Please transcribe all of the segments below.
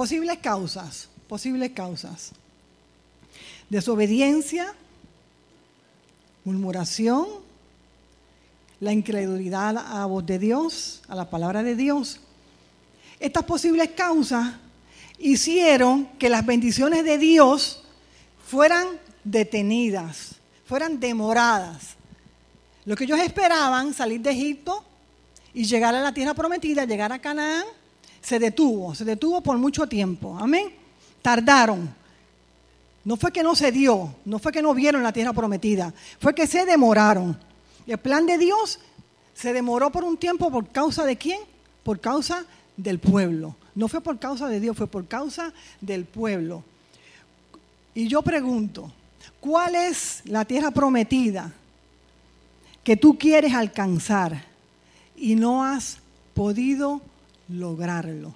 Posibles causas, posibles causas. Desobediencia, murmuración, la incredulidad a la voz de Dios, a la palabra de Dios. Estas posibles causas hicieron que las bendiciones de Dios fueran detenidas, fueran demoradas. Lo que ellos esperaban, salir de Egipto y llegar a la tierra prometida, llegar a Canaán, se detuvo, se detuvo por mucho tiempo. Amén. Tardaron. No fue que no se dio, no fue que no vieron la tierra prometida, fue que se demoraron. El plan de Dios se demoró por un tiempo por causa de quién? Por causa del pueblo. No fue por causa de Dios, fue por causa del pueblo. Y yo pregunto, ¿cuál es la tierra prometida que tú quieres alcanzar y no has podido lograrlo?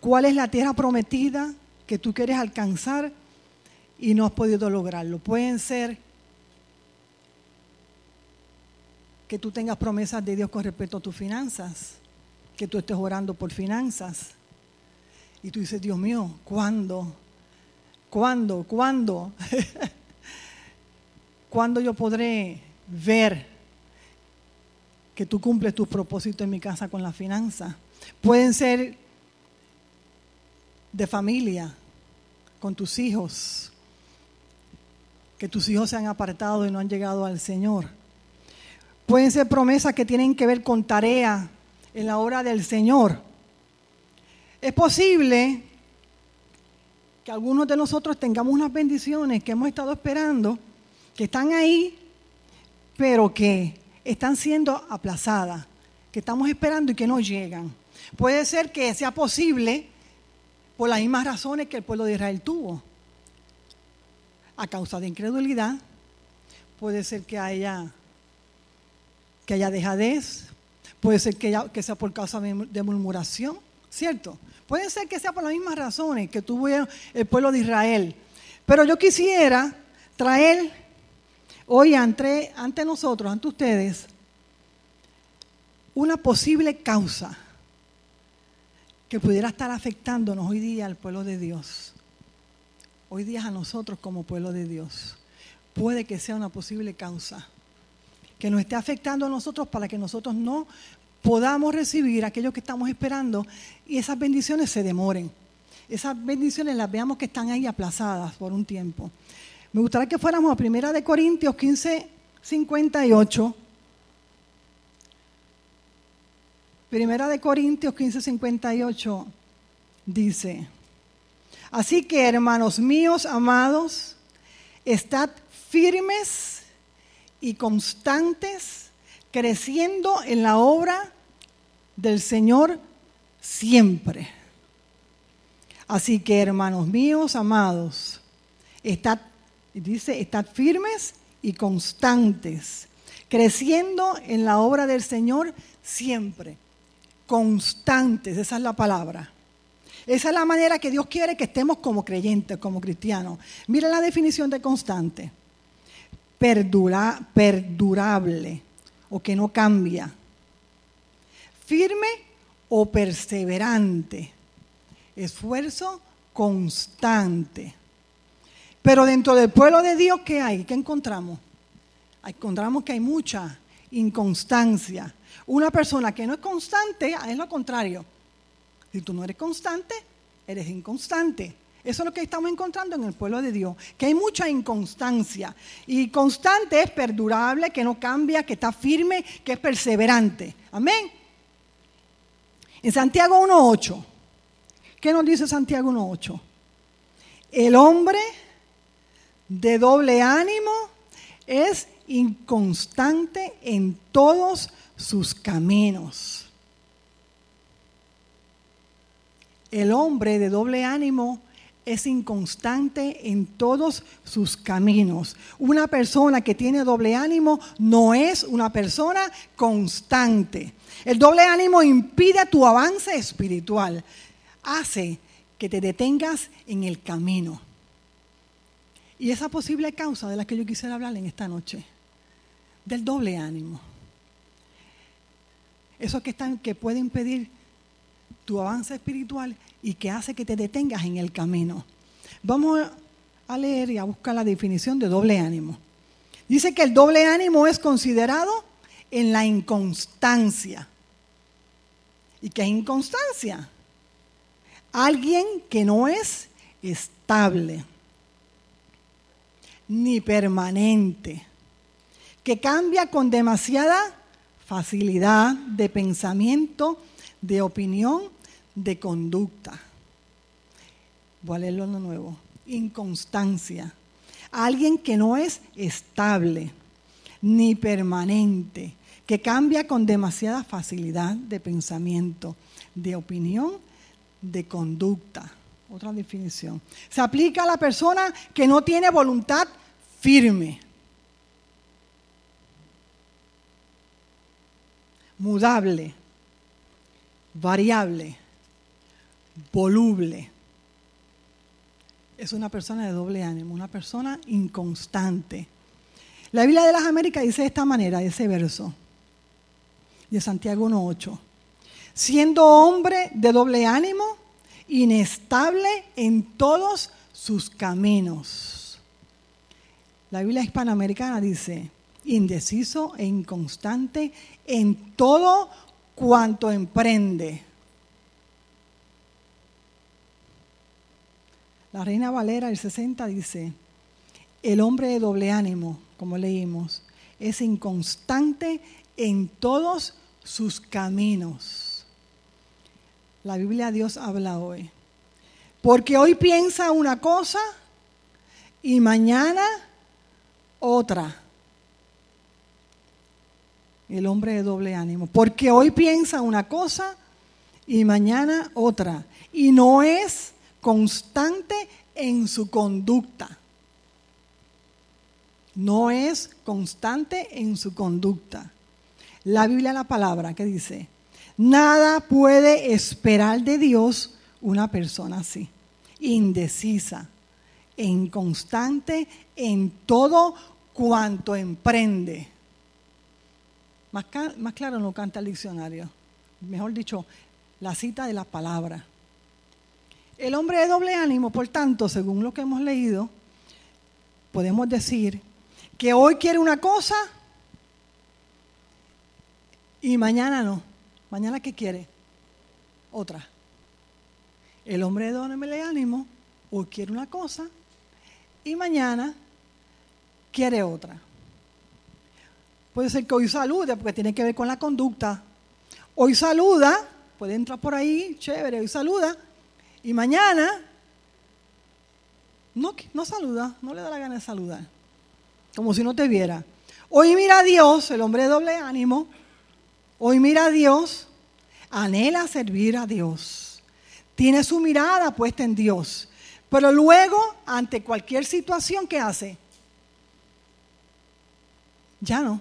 ¿Cuál es la tierra prometida que tú quieres alcanzar y no has podido lograrlo? Pueden ser que tú tengas promesas de Dios con respecto a tus finanzas, que tú estés orando por finanzas. Y tú dices, Dios mío, ¿cuándo? ¿Cuándo? ¿Cuándo? ¿Cuándo yo podré ver que tú cumples tus propósitos en mi casa con la finanza? Pueden ser de familia, con tus hijos, que tus hijos se han apartado y no han llegado al Señor. Pueden ser promesas que tienen que ver con tarea en la hora del Señor. Es posible que algunos de nosotros tengamos unas bendiciones que hemos estado esperando, que están ahí, pero que están siendo aplazadas, que estamos esperando y que no llegan. Puede ser que sea posible por las mismas razones que el pueblo de Israel tuvo. A causa de incredulidad, puede ser que haya, que haya dejadez, puede ser que, sea por causa de, murmuración, ¿cierto? Puede ser que sea por las mismas razones que tuvo el pueblo de Israel. Pero yo quisiera traer hoy ante, nosotros, ante ustedes, una posible causa que pudiera estar afectándonos hoy día al pueblo de Dios, hoy día a nosotros como pueblo de Dios, puede que sea una posible causa que nos esté afectando a nosotros para que nosotros no podamos recibir aquello que estamos esperando y esas bendiciones se demoren. Esas bendiciones las veamos que están ahí aplazadas por un tiempo. Me gustaría que fuéramos a Primera de Corintios 15, 58. Primera de Corintios 15:58 dice, así que hermanos míos amados, estad firmes y constantes, creciendo en la obra del Señor siempre. Así que hermanos míos amados, estad, dice, estad firmes y constantes, creciendo en la obra del Señor siempre constantes, esa es la palabra. Esa es la manera que Dios quiere que estemos como creyentes, como cristianos. Mira la definición de constante. Perdura, perdurable o que no cambia. Firme o perseverante. Esfuerzo constante. Pero dentro del pueblo de Dios, ¿qué hay? ¿Qué encontramos? Encontramos que hay mucha inconstancia, una persona que no es constante es lo contrario. Si tú no eres constante, eres inconstante. Eso es lo que estamos encontrando en el pueblo de Dios, que hay mucha inconstancia. Y constante es perdurable, que no cambia, que está firme, que es perseverante. Amén. En Santiago 1.8, ¿qué nos dice Santiago 1.8? El hombre de doble ánimo es inconstante en todos sus caminos. El hombre de doble ánimo es inconstante en todos sus caminos. Una persona que tiene doble ánimo no es una persona constante. El doble ánimo impide tu avance espiritual. Hace que te detengas en el camino. Y esa posible causa de la que yo quisiera hablar en esta noche, del doble ánimo. Eso que, que puede impedir tu avance espiritual y que hace que te detengas en el camino. Vamos a leer y a buscar la definición de doble ánimo. Dice que el doble ánimo es considerado en la inconstancia. ¿Y qué es inconstancia? Alguien que no es estable ni permanente, que cambia con demasiada facilidad de pensamiento, de opinión, de conducta. Voy a leerlo de nuevo. Inconstancia. Alguien que no es estable ni permanente, que cambia con demasiada facilidad de pensamiento, de opinión, de conducta. Otra definición. Se aplica a la persona que no tiene voluntad firme. Mudable, variable, voluble. Es una persona de doble ánimo, una persona inconstante. La Biblia de las Américas dice de esta manera, ese verso de Santiago 1.8. Siendo hombre de doble ánimo, inestable en todos sus caminos. La Biblia hispanoamericana dice, indeciso e inconstante en todo cuanto emprende. La Reina Valera del 60 dice, el hombre de doble ánimo, como leímos, es inconstante en todos sus caminos. La Biblia Dios habla hoy. Porque hoy piensa una cosa y mañana otra. El hombre de doble ánimo. Porque hoy piensa una cosa y mañana otra. Y no es constante en su conducta. No es constante en su conducta. La Biblia, la palabra, que dice, nada puede esperar de Dios una persona así, indecisa, inconstante en todo cuanto emprende. Más, claro no canta el diccionario. Mejor dicho, la cita de la palabra. El hombre de doble ánimo, por tanto, según lo que hemos leído, podemos decir que hoy quiere una cosa y mañana no. ¿Mañana qué quiere? Otra. El hombre de doble ánimo hoy quiere una cosa y mañana quiere otra. Puede ser que hoy salude porque tiene que ver con la conducta. Hoy saluda, puede entrar por ahí, chévere, hoy saluda, y mañana no, no saluda, no le da la gana de saludar, como si no te viera. Hoy mira a Dios, el hombre de doble ánimo, hoy mira a Dios, anhela servir a Dios, tiene su mirada puesta en Dios, pero luego, ante cualquier situación que hace, ya no.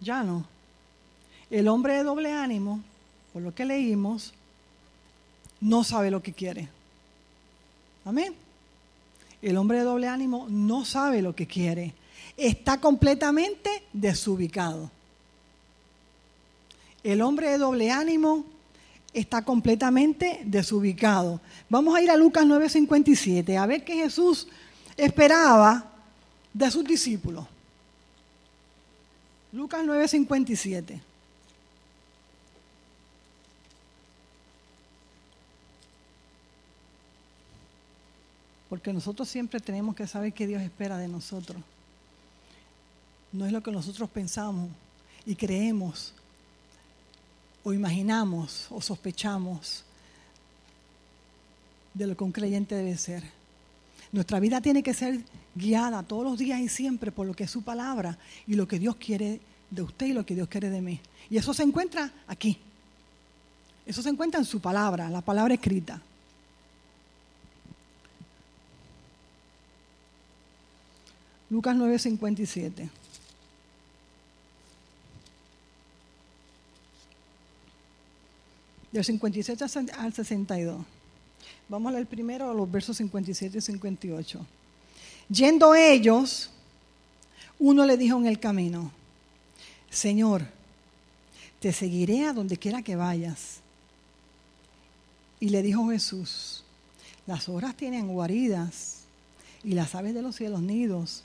Ya no. El hombre de doble ánimo por lo que leímos, no sabe lo que quiere. Amén. El hombre de doble ánimo no sabe lo que quiere. Está completamente desubicado. El hombre de doble ánimo está completamente desubicado. Vamos a ir a Lucas 9:57 a ver qué Jesús esperaba de sus discípulos. Lucas 9:57. Porque nosotros siempre tenemos que saber qué Dios espera de nosotros. No es lo que nosotros pensamos y creemos o imaginamos o sospechamos de lo que un creyente debe ser. Nuestra vida tiene que ser guiada todos los días y siempre por lo que es su palabra y lo que Dios quiere de usted y lo que Dios quiere de mí. Y eso se encuentra aquí. Eso se encuentra en su palabra, la palabra escrita. Lucas 9:57. Del 57 al 62. Vamos a leer primero los versos 57 y 58. Yendo ellos, uno le dijo en el camino, Señor, te seguiré a donde quiera que vayas. Y le dijo Jesús, las horas tienen guaridas y las aves de los cielos nidos,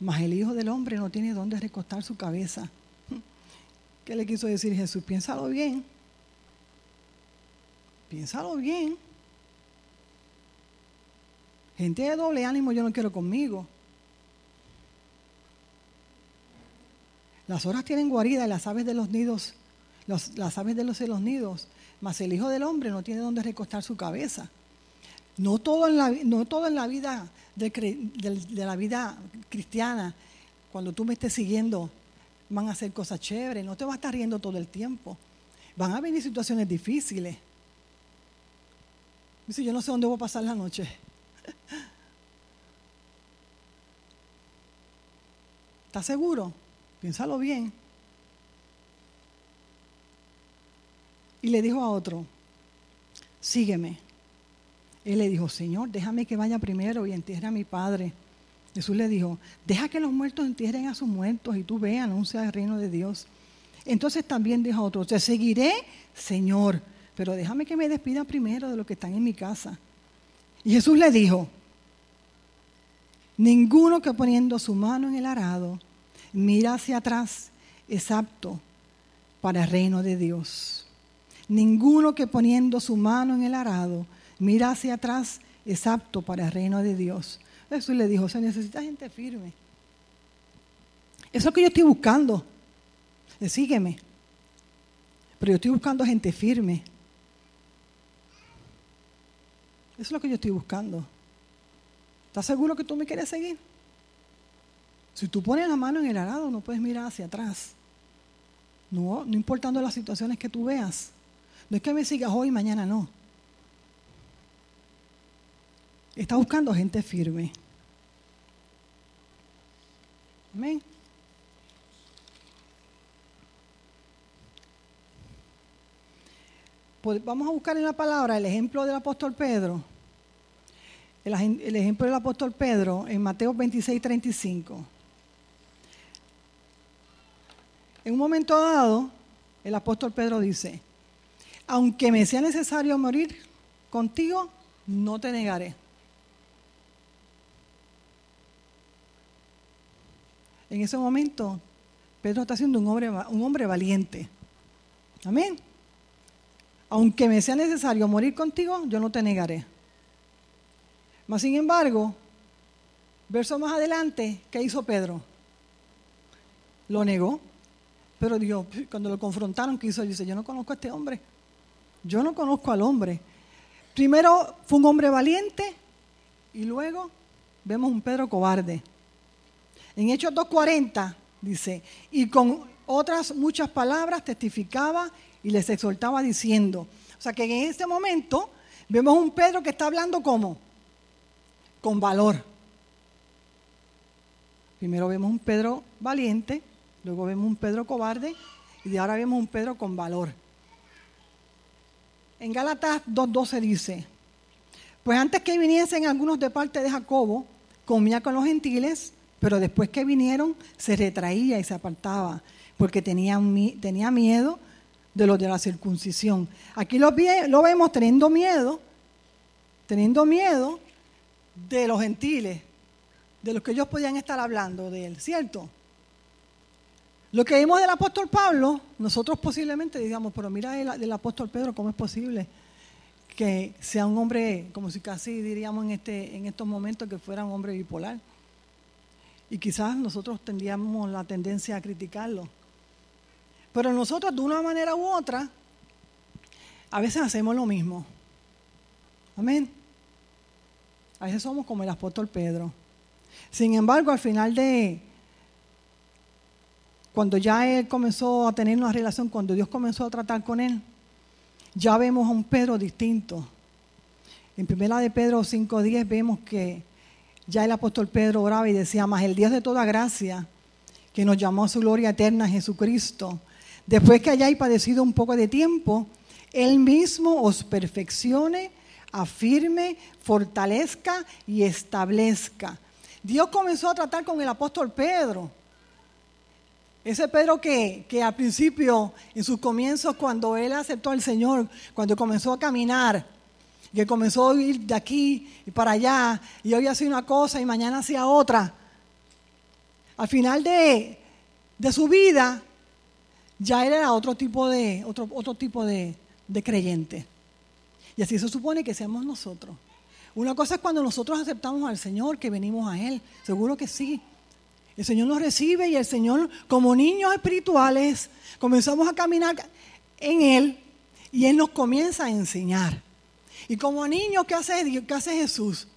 mas el Hijo del Hombre no tiene dónde recostar su cabeza. ¿Qué le quiso decir Jesús? Piénsalo bien. Piénsalo bien. Gente de doble ánimo yo no quiero conmigo. Las horas tienen guarida y las aves de los nidos, las aves de los nidos, mas el Hijo del Hombre no tiene dónde recostar su cabeza. No todo en la, no todo en la vida de, de, la vida cristiana, cuando tú me estés siguiendo, van a hacer cosas chéveres, no te vas a estar riendo todo el tiempo. Van a venir situaciones difíciles. Dice, yo no sé dónde voy a pasar la noche. ¿Estás seguro? Piénsalo bien. Y le dijo a otro, sígueme. Él le dijo, Señor, déjame que vaya primero y entierre a mi padre. Jesús le dijo, deja que los muertos entierren a sus muertos y tú ve, anuncia el reino de Dios. Entonces también dijo a otro, te seguiré, Señor, pero déjame que me despida primero de los que están en mi casa. Y Jesús le dijo, ninguno que poniendo su mano en el arado mira hacia atrás es apto para el reino de Dios. Ninguno que poniendo su mano en el arado mira hacia atrás es apto para el reino de Dios. Jesús le dijo, se necesita gente firme. Eso es que yo estoy buscando. Sígueme. Pero yo estoy buscando gente firme. Eso es lo que yo estoy buscando. ¿Estás seguro que tú me quieres seguir? Si tú pones la mano en el arado, no puedes mirar hacia atrás. No, no importando las situaciones que tú veas. No es que me sigas hoy mañana no. Está buscando gente firme. Amén. Vamos a buscar en la palabra el ejemplo del apóstol Pedro. El, ejemplo del apóstol Pedro en Mateo 26, 35. En un momento dado, el apóstol Pedro dice, aunque me sea necesario morir contigo, no te negaré. En ese momento, Pedro está siendo un hombre, un hombre valiente. Amén. Aunque me sea necesario morir contigo, yo no te negaré. Mas, sin embargo, verso más adelante, ¿qué hizo Pedro? Lo negó. Pero Dios, cuando lo confrontaron, ¿qué hizo? Dice, yo no conozco a este hombre. Yo no conozco al hombre. Primero fue un hombre valiente y luego vemos un Pedro cobarde. En Hechos 2.40 dice, y con otras muchas palabras testificaba y les exhortaba diciendo. O sea que en este momento vemos un Pedro que está hablando como, con valor. Primero vemos un Pedro valiente, luego vemos un Pedro cobarde y de ahora vemos un Pedro con valor. En Gálatas 2.12 dice, pues antes que viniesen algunos de parte de Jacobo, comía con los gentiles pero después que vinieron, se retraía y se apartaba, porque tenía, tenía miedo de los de la circuncisión. Aquí lo, lo vemos teniendo miedo, teniendo miedo de los gentiles, de los que ellos podían estar hablando de él, ¿cierto? Lo que vimos del apóstol Pablo, nosotros posiblemente digamos, pero mira el, del apóstol Pedro, ¿cómo es posible que sea un hombre, como si casi diríamos en, este, en estos momentos, que fuera un hombre bipolar? Y quizás nosotros tendríamos la tendencia a criticarlo. Pero nosotros de una manera u otra, a veces hacemos lo mismo. Amén. A veces somos como el apóstol Pedro. Sin embargo, al final de, cuando ya él comenzó a tener una relación, cuando Dios comenzó a tratar con él, ya vemos a un Pedro distinto. En primera de Pedro 5.10 vemos que ya el apóstol Pedro oraba y decía, más el Dios de toda gracia, que nos llamó a su gloria eterna Jesucristo, después que hayáis padecido un poco de tiempo, Él mismo os perfeccione, afirme, fortalezca y establezca. Dios comenzó a tratar con el apóstol Pedro. Ese Pedro que, que al principio, en sus comienzos, cuando él aceptó al Señor, cuando comenzó a caminar, que comenzó a ir de aquí y para allá, y hoy hacía una cosa y mañana hacía otra. Al final de, de su vida, ya él era otro tipo de, otro, otro tipo de, de creyente. Y así se supone que seamos nosotros. Una cosa es cuando nosotros aceptamos al Señor, que venimos a Él. Seguro que sí. El Señor nos recibe y el Señor, como niños espirituales, comenzamos a caminar en Él y Él nos comienza a enseñar. Y como niños, ¿qué hace, ¿qué hace Jesús?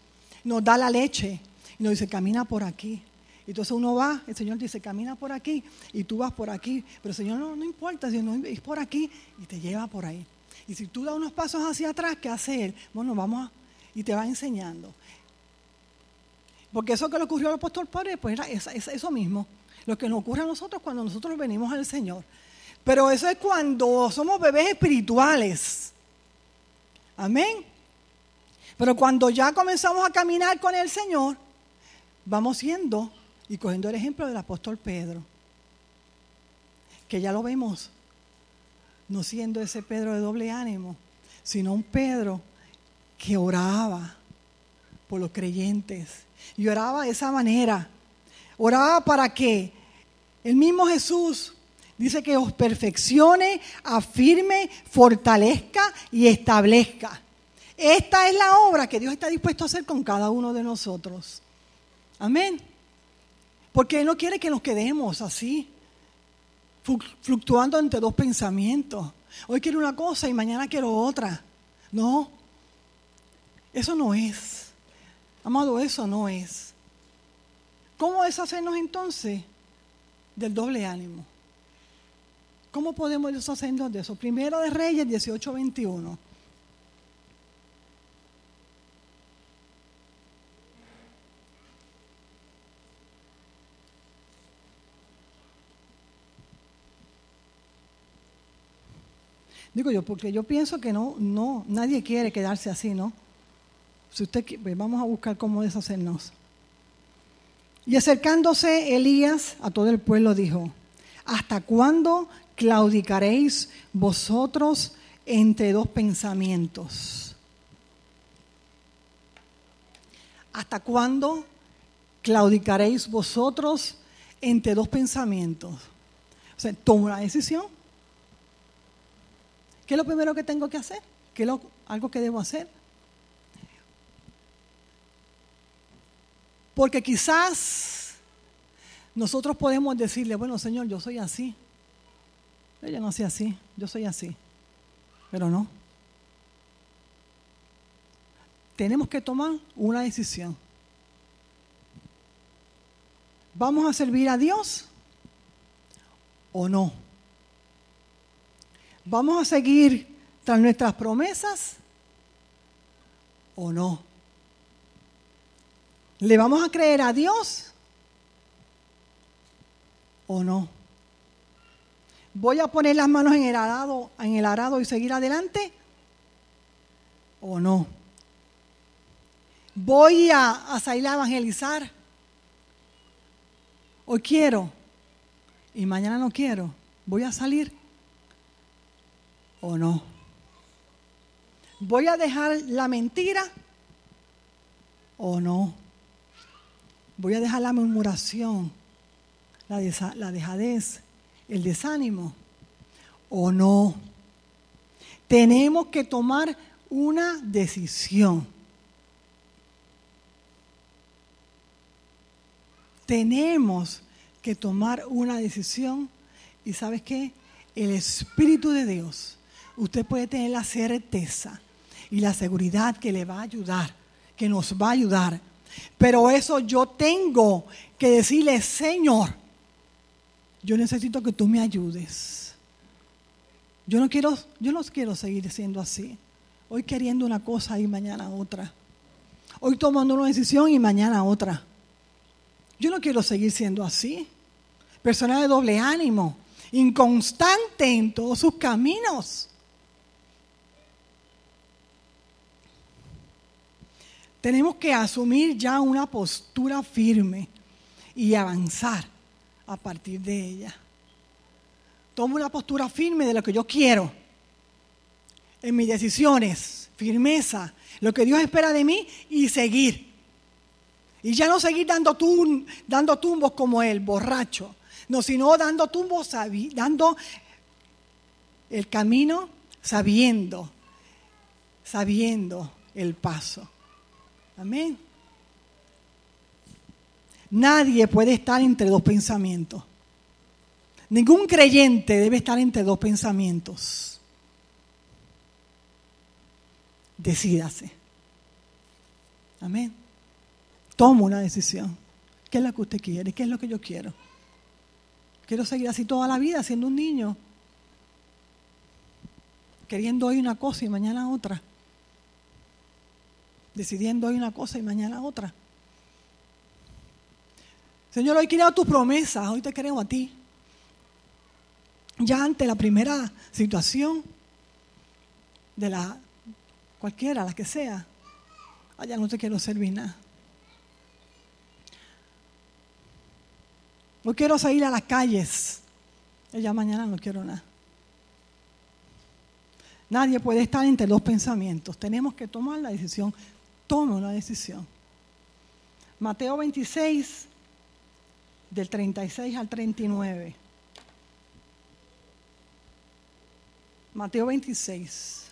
Nos da la leche y nos dice, camina por aquí. Entonces uno va, el Señor dice, camina por aquí y tú vas por aquí. Pero el Señor no, no importa, si no es por aquí y te lleva por ahí. Y si tú das unos pasos hacia atrás, ¿qué hace Él? Bueno, vamos y te va enseñando. Porque eso que le ocurrió al apóstol Pablo, pues era eso mismo. Lo que nos ocurre a nosotros cuando nosotros venimos al Señor. Pero eso es cuando somos bebés espirituales. Amén. Pero cuando ya comenzamos a caminar con el Señor, vamos siendo y cogiendo el ejemplo del apóstol Pedro, que ya lo vemos, no siendo ese Pedro de doble ánimo, sino un Pedro que oraba por los creyentes y oraba de esa manera. Oraba para que el mismo Jesús dice que os perfeccione, afirme, fortalezca y establezca. Esta es la obra que Dios está dispuesto a hacer con cada uno de nosotros. Amén. Porque Él no quiere que nos quedemos así, fluctuando entre dos pensamientos. Hoy quiero una cosa y mañana quiero otra. No, eso no es. Amado, eso no es. ¿Cómo deshacernos entonces del doble ánimo? ¿Cómo podemos deshacernos de eso? Primero de Reyes 18:21. Digo yo, porque yo pienso que no, no, nadie quiere quedarse así, ¿no? Si usted, pues vamos a buscar cómo deshacernos. Y acercándose Elías a todo el pueblo dijo, ¿hasta cuándo claudicaréis vosotros entre dos pensamientos? ¿Hasta cuándo claudicaréis vosotros entre dos pensamientos? O sea, toma una decisión. ¿Qué es lo primero que tengo que hacer? ¿Qué es algo que debo hacer? Porque quizás nosotros podemos decirle, bueno Señor, yo soy así. Ella no soy así, yo soy así. Pero no. Tenemos que tomar una decisión. ¿Vamos a servir a Dios o no? ¿Vamos a seguir tras nuestras promesas o no? ¿Le vamos a creer a Dios o no? ¿Voy a poner las manos en el arado, en el arado y seguir adelante o no? ¿Voy a, a salir a evangelizar? Hoy quiero y mañana no quiero. ¿Voy a salir o no? ¿Voy a dejar la mentira o no? Voy a dejar la murmuración, la, dejadez, el desánimo, o no. Tenemos que tomar una decisión. Tenemos que tomar una decisión y sabes qué? El Espíritu de Dios, usted puede tener la certeza y la seguridad que le va a ayudar, que nos va a ayudar pero eso yo tengo que decirle, Señor, yo necesito que tú me ayudes. Yo no quiero, yo no quiero seguir siendo así. Hoy queriendo una cosa y mañana otra. Hoy tomando una decisión y mañana otra. Yo no quiero seguir siendo así. Persona de doble ánimo, inconstante en todos sus caminos. Tenemos que asumir ya una postura firme y avanzar a partir de ella. tomo una postura firme de lo que yo quiero, en mis decisiones, firmeza, lo que Dios espera de mí y seguir. Y ya no seguir dando, dando tumbos como él, borracho, no, sino dando tumbos, dando el camino sabiendo, sabiendo el paso. Amén. Nadie puede estar entre dos pensamientos. Ningún creyente debe estar entre dos pensamientos. Decídase. Amén. Toma una decisión. ¿Qué es lo que usted quiere? ¿Qué es lo que yo quiero? Quiero seguir así toda la vida siendo un niño. Queriendo hoy una cosa y mañana otra. Decidiendo hoy una cosa y mañana otra. Señor, hoy quiero tus promesas, hoy te creo a ti. Ya ante la primera situación de la cualquiera, la que sea, allá no te quiero servir nada. No quiero salir a las calles. Ya mañana no quiero nada. Nadie puede estar entre dos pensamientos. Tenemos que tomar la decisión. Toma una decisión. Mateo 26, del 36 al 39. Mateo 26.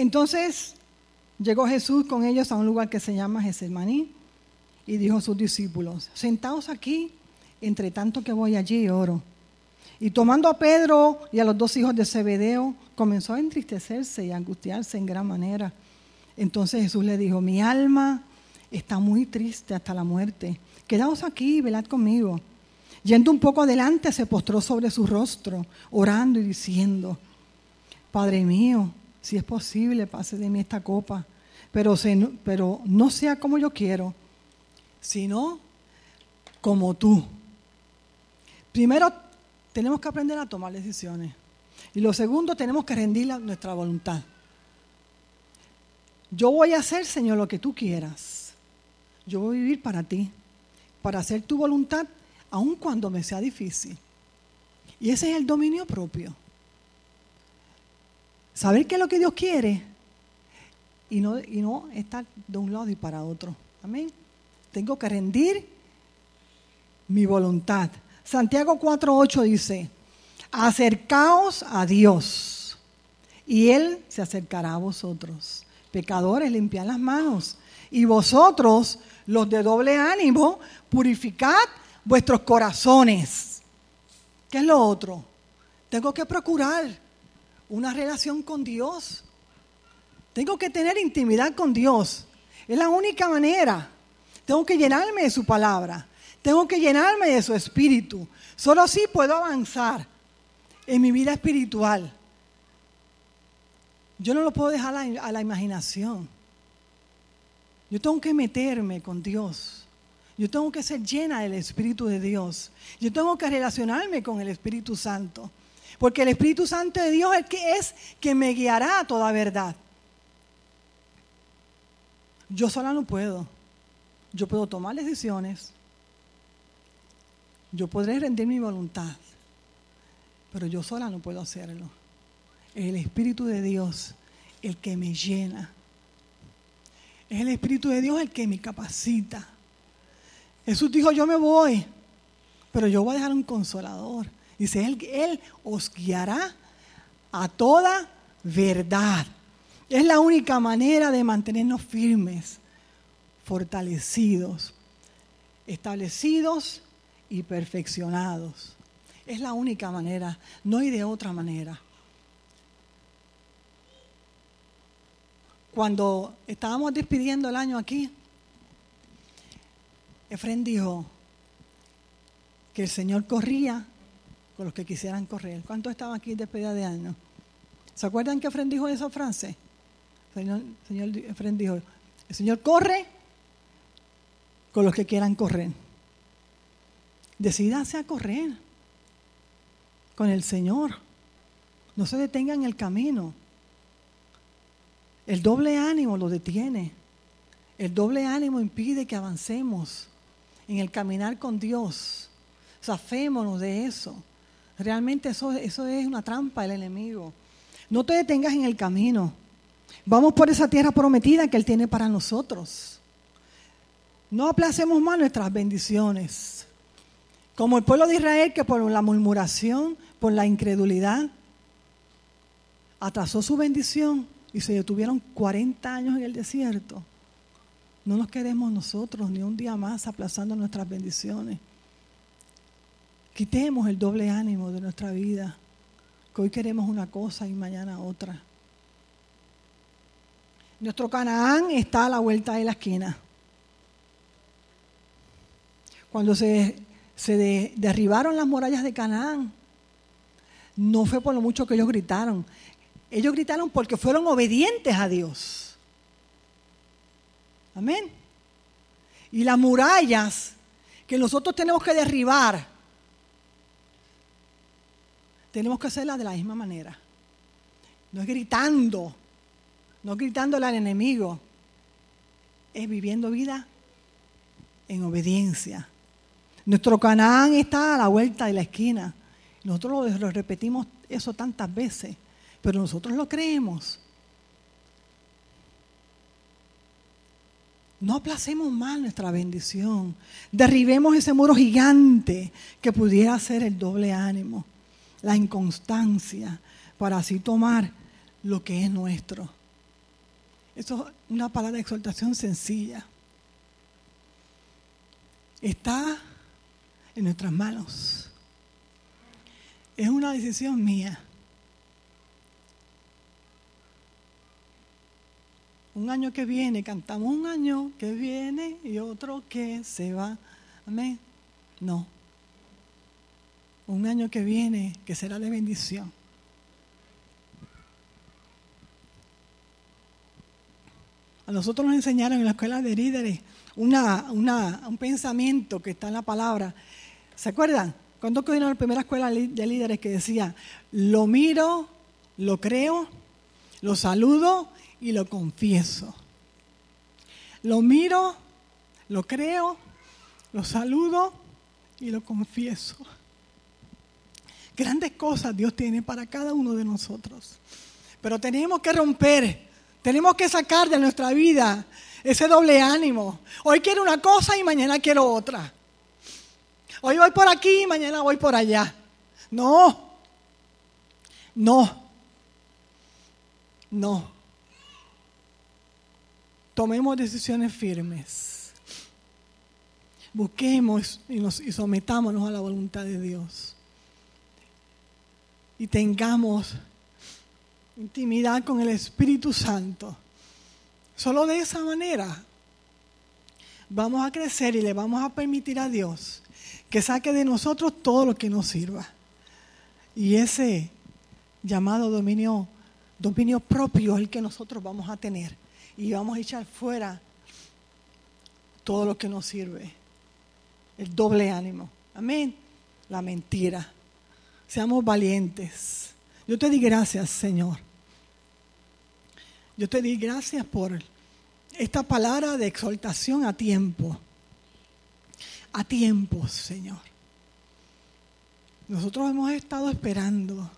Entonces llegó Jesús con ellos a un lugar que se llama Gesemaní y dijo a sus discípulos, sentaos aquí, entre tanto que voy allí y oro. Y tomando a Pedro y a los dos hijos de Zebedeo, comenzó a entristecerse y angustiarse en gran manera. Entonces Jesús le dijo, mi alma está muy triste hasta la muerte. Quedaos aquí y velad conmigo. Yendo un poco adelante, se postró sobre su rostro, orando y diciendo, Padre mío, si es posible, pase de mí esta copa, pero, no sea como yo quiero, sino como tú. Primero, tenemos que aprender a tomar decisiones. Y lo segundo, tenemos que rendir nuestra voluntad. Yo voy a hacer, Señor, lo que tú quieras. Yo voy a vivir para ti, para hacer tu voluntad, aun cuando me sea difícil. Y ese es el dominio propio. Saber qué es lo que Dios quiere y no, y no estar de un lado y para otro. Amén. Tengo que rendir mi voluntad. Santiago 4.8 dice, acercaos a Dios y Él se acercará a vosotros. Pecadores, limpiad las manos. Y vosotros, los de doble ánimo, purificad vuestros corazones. ¿Qué es lo otro? Tengo que procurar una relación con Dios. Tengo que tener intimidad con Dios. Es la única manera. Tengo que llenarme de su palabra. Tengo que llenarme de su espíritu. Solo así puedo avanzar en mi vida espiritual. Yo no lo puedo dejar a la, imaginación. Yo tengo que meterme con Dios. Yo tengo que ser llena del Espíritu de Dios. Yo tengo que relacionarme con el Espíritu Santo. Porque el Espíritu Santo de Dios es que es que me guiará a toda verdad. Yo sola no puedo. Yo puedo tomar decisiones. Yo podré rendir mi voluntad. Pero yo sola no puedo hacerlo. Es el Espíritu de Dios el que me llena. Es el Espíritu de Dios el que me capacita. Jesús dijo, yo me voy, pero yo voy a dejar un consolador Dice, él, él os guiará a toda verdad. Es la única manera de mantenernos firmes, fortalecidos, establecidos y perfeccionados. Es la única manera, no hay de otra manera. Cuando estábamos despidiendo el año aquí, Efren dijo que el Señor corría con los que quisieran correr. ¿Cuántos estaban aquí despedida de año? ¿Se acuerdan que Efren dijo esa frase? Señor, señor dijo, el Señor corre con los que quieran correr. Decídase a correr con el Señor. No se detenga en el camino. El doble ánimo lo detiene. El doble ánimo impide que avancemos en el caminar con Dios. Zafémonos de eso. Realmente eso, eso es una trampa del enemigo. No te detengas en el camino. Vamos por esa tierra prometida que Él tiene para nosotros. No aplacemos más nuestras bendiciones. Como el pueblo de Israel que por la murmuración, por la incredulidad, atrasó su bendición y se detuvieron 40 años en el desierto. No nos quedemos nosotros ni un día más aplazando nuestras bendiciones. Quitemos el doble ánimo de nuestra vida, que hoy queremos una cosa y mañana otra. Nuestro Canaán está a la vuelta de la esquina. Cuando se, derribaron las murallas de Canaán, no fue por lo mucho que ellos gritaron. Ellos gritaron porque fueron obedientes a Dios. Amén. Y las murallas que nosotros tenemos que derribar, tenemos que hacerlas de la misma manera. No es gritando, no gritándole al enemigo, es viviendo vida en obediencia. Nuestro Canaán está a la vuelta de la esquina. Nosotros lo, repetimos eso tantas veces, pero nosotros lo creemos. No aplacemos más nuestra bendición. Derribemos ese muro gigante que pudiera ser el doble ánimo, la inconstancia, para así tomar lo que es nuestro. Eso es una palabra de exhortación sencilla. Está en nuestras manos. Es una decisión mía. Un año que viene, cantamos un año que viene y otro que se va. Amén. No. Un año que viene que será de bendición. A nosotros nos enseñaron en la escuela de líderes una, un pensamiento que está en la palabra. ¿Se acuerdan? Cuando vino la primera escuela de líderes que decía, lo miro, lo creo, lo saludo y lo confieso. Lo miro, lo creo, lo saludo y lo confieso. Grandes cosas Dios tiene para cada uno de nosotros. Pero tenemos que romper, tenemos que sacar de nuestra vida ese doble ánimo. Hoy quiero una cosa y mañana quiero otra. Hoy voy por aquí y mañana voy por allá. No, no, no. Tomemos decisiones firmes. Busquemos y, y sometámonos a la voluntad de Dios. Y tengamos intimidad con el Espíritu Santo Solo de esa manera vamos a crecer y le vamos a permitir a Dios que saque de nosotros todo lo que nos sirva. Y ese llamado dominio, dominio propio es el que nosotros vamos a tener. Y vamos a echar fuera todo lo que nos sirve. El doble ánimo. Amén. La mentira. Seamos valientes. Yo te di gracias, Señor yo te di gracias por esta palabra de exaltación a tiempo. A tiempo, Señor. Nosotros hemos estado esperando.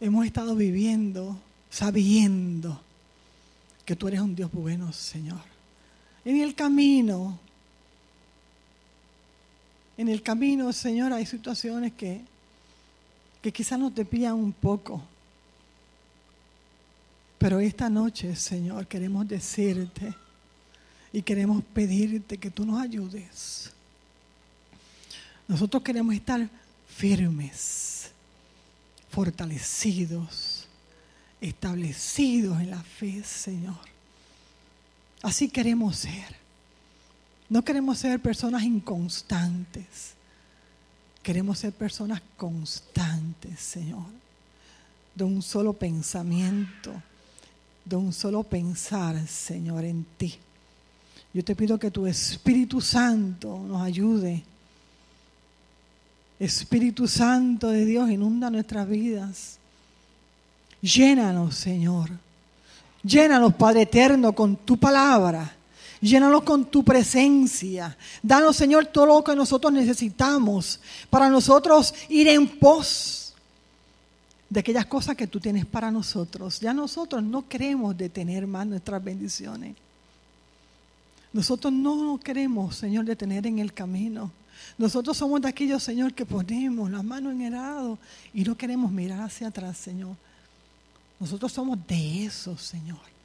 Hemos estado viviendo, sabiendo que tú eres un Dios bueno, Señor. En el camino, en el camino, Señor, hay situaciones que, que quizás nos pillan un poco. Pero esta noche, Señor, queremos decirte y queremos pedirte que tú nos ayudes. Nosotros queremos estar firmes, fortalecidos, establecidos en la fe, Señor. Así queremos ser. No queremos ser personas inconstantes. Queremos ser personas constantes, Señor, de un solo pensamiento, de un solo pensar, Señor, en ti. Yo te pido que tu Espíritu Santo nos ayude. Espíritu Santo de Dios, inunda nuestras vidas. Llénanos, Señor. Llénanos, Padre Eterno, con tu palabra. Llénanos con tu presencia. Danos, Señor, todo lo que nosotros necesitamos para nosotros ir en pos de aquellas cosas que tú tienes para nosotros. Ya nosotros no queremos detener más nuestras bendiciones. Nosotros no queremos, Señor, detener en el camino. Nosotros somos de aquellos, Señor, que ponemos las manos en el arado y no queremos mirar hacia atrás, Señor. Nosotros somos de esos, Señor